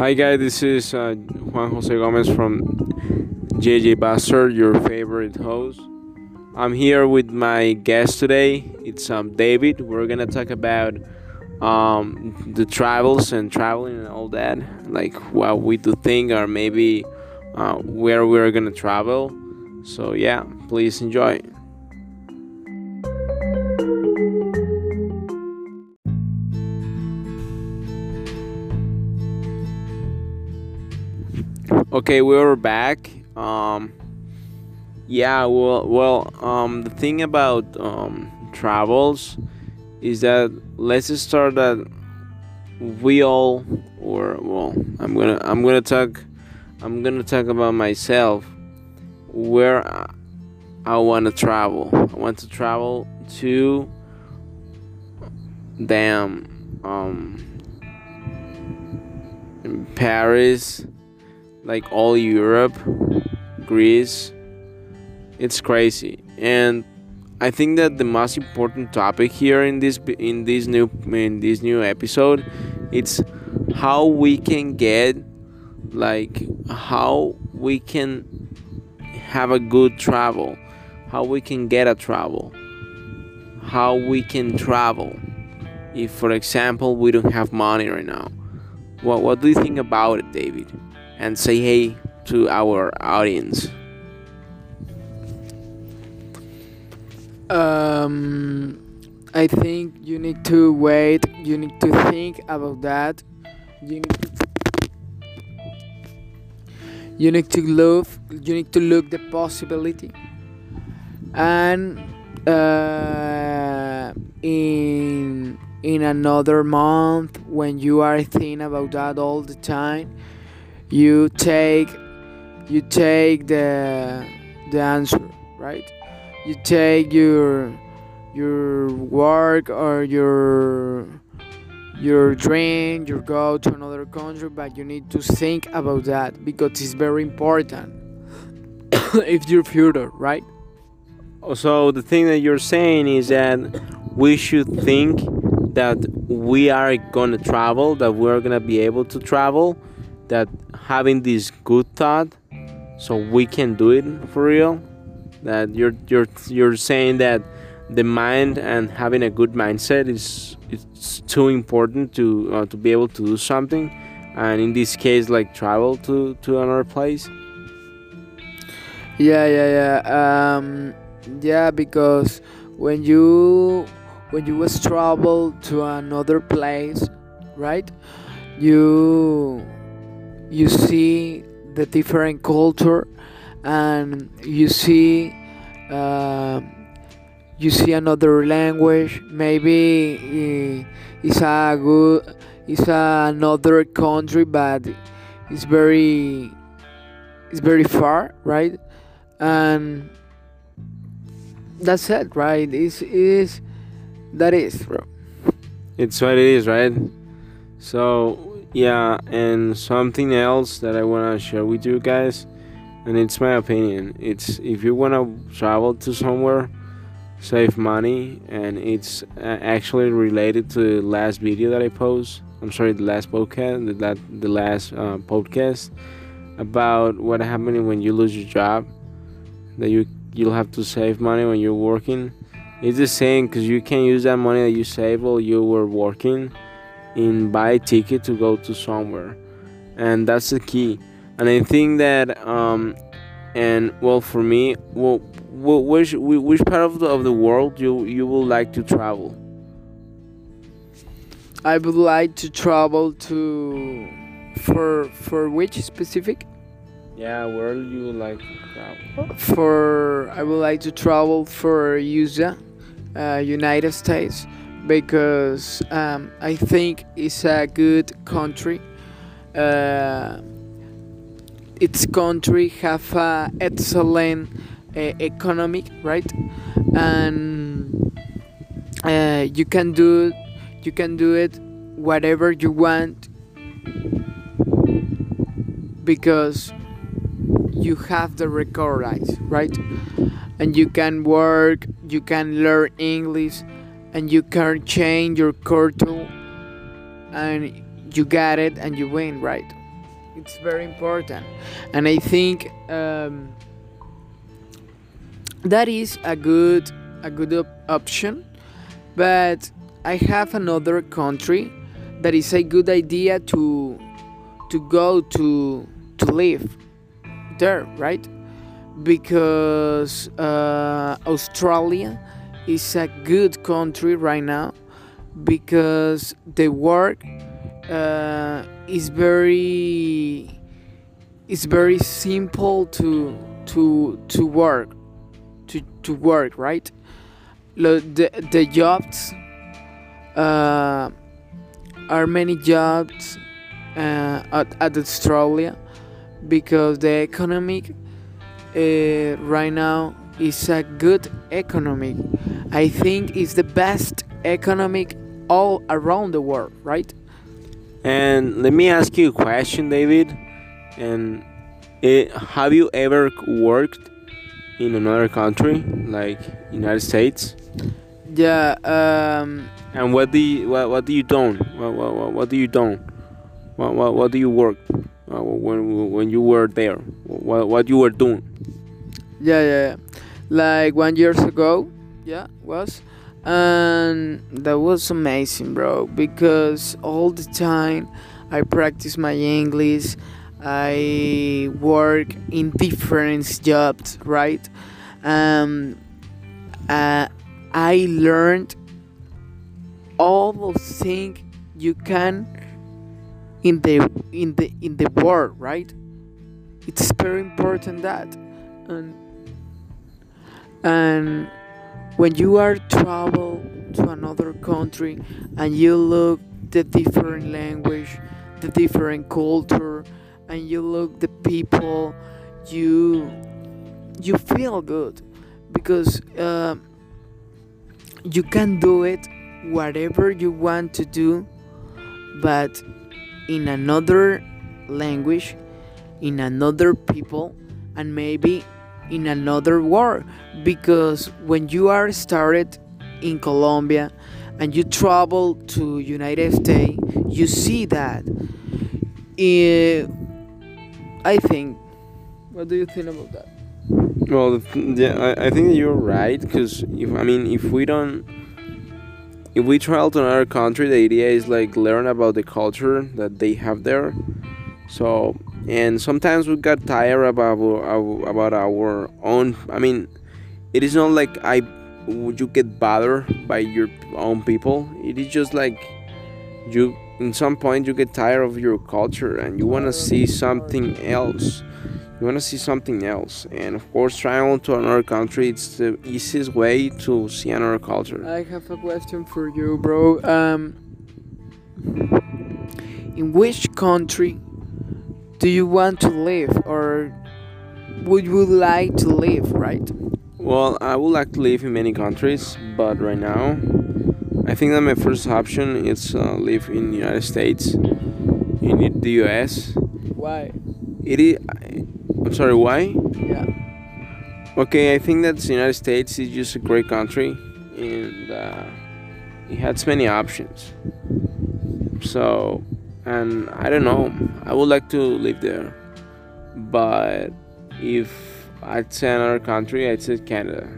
Hi guys, this is uh, Juan Jose Gomez from JJ Bastard, your favorite host. I'm here with my guest today. It's um David. We're gonna talk about um the travels and traveling and all that, like what we do think or maybe uh, where we're gonna travel. So yeah, please enjoy. Okay, we're back. Um, yeah, well, well, um, the thing about um, travels is that let's start that we all, or well, I'm gonna, I'm gonna talk, I'm gonna talk about myself. Where I want to travel. I want to travel to damn um in Paris like all Europe, Greece. It's crazy, and I think that the most important topic here in this in this new in this new episode, it's how we can get like how we can have a good travel, how we can get a travel, how we can travel. If, for example, we don't have money right now, what what do you think about it, David? And say hey to our audience? Um, I think you need to wait. You need to think about that. You need to, you need to look. You need to look the possibility, and uh, in in another month when you are thinking about that all the time you take you take the the answer right? You take your your work or your your dream you go to another country but you need to think about that because it's very important if your future right? So the thing that you're saying is that we should think that we are gonna travel that we're gonna be able to travel that having this good thought so we can do it for real that you're you're you're saying that the mind and having a good mindset is it's too important to uh, to be able to do something and in this case like travel to to another place? Yeah yeah yeah um yeah because when you when you was travel to another place right you you see the different culture and you see uh, you see another language. Maybe it's a good it's another country but it's very it's very far right? And that's it right? Is is that is bro. It's what it is right? So yeah and something else that i want to share with you guys and it's my opinion it's if you want to travel to somewhere save money and it's uh, actually related to the last video that i post i'm sorry the last podcast the, that, the last uh, podcast about what happening when you lose your job that you you'll have to save money when you're working. It's the same because you can use that money that you save while you were working in buy a ticket to go to somewhere. And that's the key. And i think that um and well for me well which which part of the, of the world you you would like to travel? I would like to travel to for for which specific? Yeah where you would like to travel. For i would like to travel for USA uh, united states because um, I think it's a good country. Uh, its country have excellent uh, economic, right? And uh, you can do you can do it whatever you want because you have the record rights, right? And you can work, you can learn English and you can change your culture and you got it and you win right? It's very important. And i think um, that is a good a good op- option but i have another country that is a good idea to to go to to live there right? Because uh, australia is a good country right now because the work uh, is very it's very simple to to to work to to work right? The the jobs uh, are many jobs uh, at, at Australia because the economic uh, right now is a good economic I think it's the best economic all around the world right And let me ask you a question, David. And it, have you ever worked in another country, like United States? yeah um, And what do you what, what do you do? What, what, what, what do you do? What, what, what do you work uh, when when you were there? What what you were doing? Yeah, yeah, yeah. Like one years ago, yeah, was, and that was amazing, bro. Because all the time I practice my English, I work in different jobs, right? Um, uh, I learned all the things you can in the in the in the world, right? It's very important that and and when you are travel to another country and you look the different language the different culture and you look the people you you feel good because uh, you can do it whatever you want to do but in another language in another people and maybe in another war because when you are started in Colombia and you travel to United States you see that. Eh, I think what do you think about that? Well, yeah, I, I think you're right because if I mean if we don't, if we travel to another country, the idea is like learn about the culture that they have there. So and sometimes we got tired about our, about our own. I mean, it is not like I would you get bothered by your own people. It is just like you in some point you get tired of your culture and you want to see something else you want to see something else and of course travel to another country it's the easiest way to see another culture I have a question for you bro um in which country do you want to live or would you like to live right? Well i would like to live in many countries but right now i think that my first option is uh, live in the united states. In the us why? It is i'm sorry why? Yeah. Okay i think that the united states is just a great country and uh, it has many options. So and i don't know. I would like to live there. But if i'd say another country i'd say canada.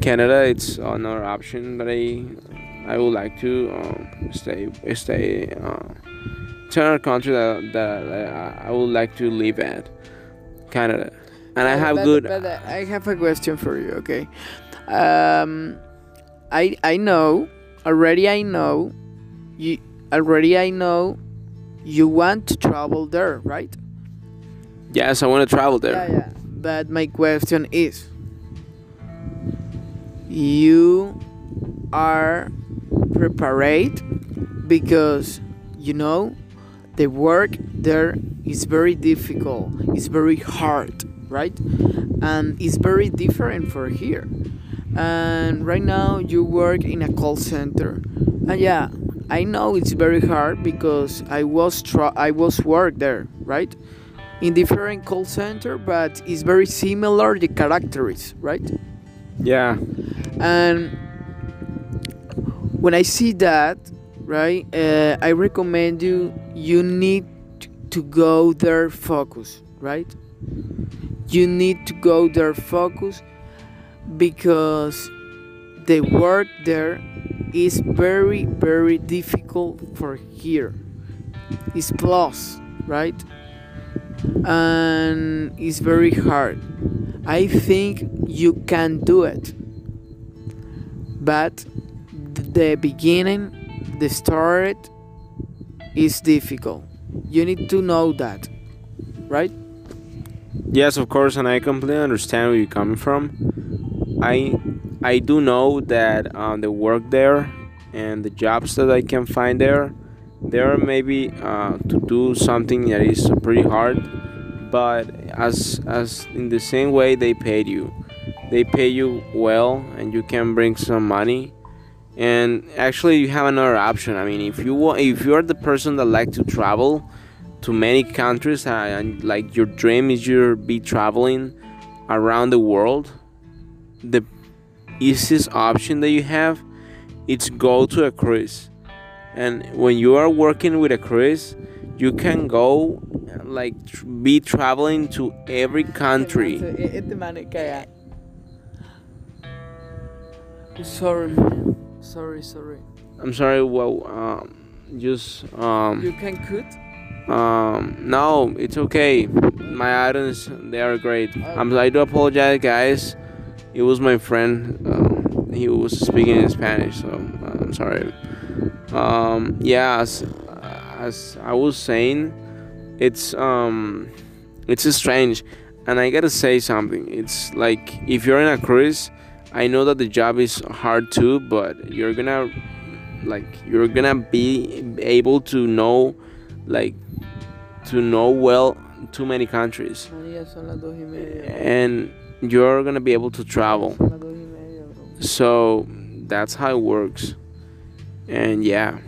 Canada it's another option that i i would like to um, stay stay uh, it's another country that, that, that i would like to live at canada. And i have but- good but uh, I have a question for you okay? Um I I know already I know you already I know you want to travel there right? Yes i want to travel there. Yeah yeah. But my question is you are prepared because you know the work there is very difficult it's very hard right? And it's very different for here. And right now you work in a call center. And yeah i know it's very hard because i was i was work there right? In different call center but it's very similar the characteristics right? Yeah. And when i see that right uh, i recommend you you need to go there focus, right? You need to go there focus because the work there is very very difficult for here. It's plus, right? And it's very hard. I think you can do it. But the beginning, the start is difficult. You need to know that, right? Yes, of course, and I completely understand where you're coming from. I I do know that um, the work there and the jobs that I can find there, there maybe uh, to do something that is pretty hard, but as as in the same way they paid you, they pay you well, and you can bring some money. And actually, you have another option. I mean, if you want, if you're the person that like to travel to many countries uh, and like your dream is you be traveling around the world, the easiest option that you have it's go to a cruise. And when you are working with a cruise, you can go like tr- be traveling to every country. Sorry, sorry, sorry. I'm sorry. Well, um, just um, You can cut. um, no, it's okay. My items they are great. I'm, I do apologize, guys. It was my friend. Uh, he was speaking in Spanish, so uh, I'm sorry. Um, yeah, as, as I was saying, it's um, it's strange, and I gotta say something. It's like if you're in a cruise, I know that the job is hard too, but you're gonna like you're gonna be able to know like to know well too many countries María, son las dos y media. and you're gonna be able to travel. So that's how it works. And yeah.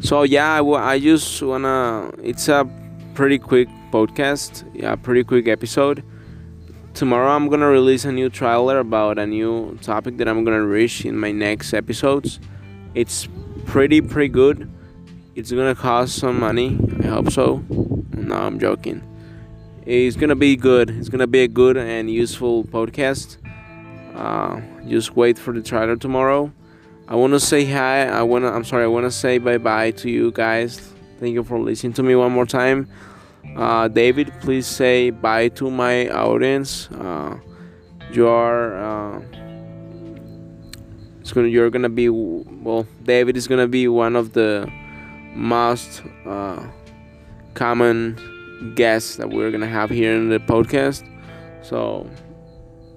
So yeah I I just wanna it's a pretty quick podcast yeah pretty quick episode. Tomorrow i'm gonna release a new trailer about a new topic that i'm gonna reach in my next episodes. It's pretty pretty good. It's gonna cost some money i hope so. No i'm joking it's gonna be good. It's gonna be a good and useful podcast. Uh, just wait for the trailer tomorrow. I want to say hi. I want to i'm sorry i want to say bye bye to you guys. Thank you for listening to me one more time. Uh, David, please say bye to my audience. Uh, you are uh, it's gonna you're gonna be well. David is gonna be one of the most uh, common guests that we're gonna have here in the podcast. So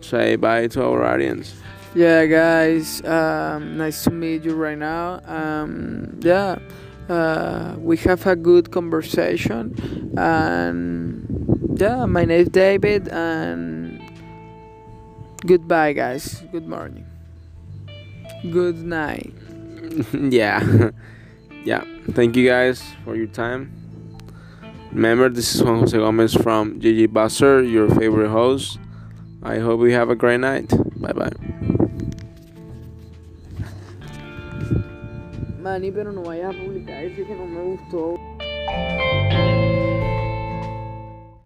say bye to our audience. Yeah, guys. Um, nice to meet you right now. Um, yeah, uh, we have a good conversation, and yeah, my name is David, and goodbye, guys. Good morning. Good night. yeah, yeah. Thank you guys for your time. Remember, this is Juan Jose Gomez from GG Busser, your favorite host. I hope you have a great night. Bye bye. Pero no a publicar eso que no me gustó.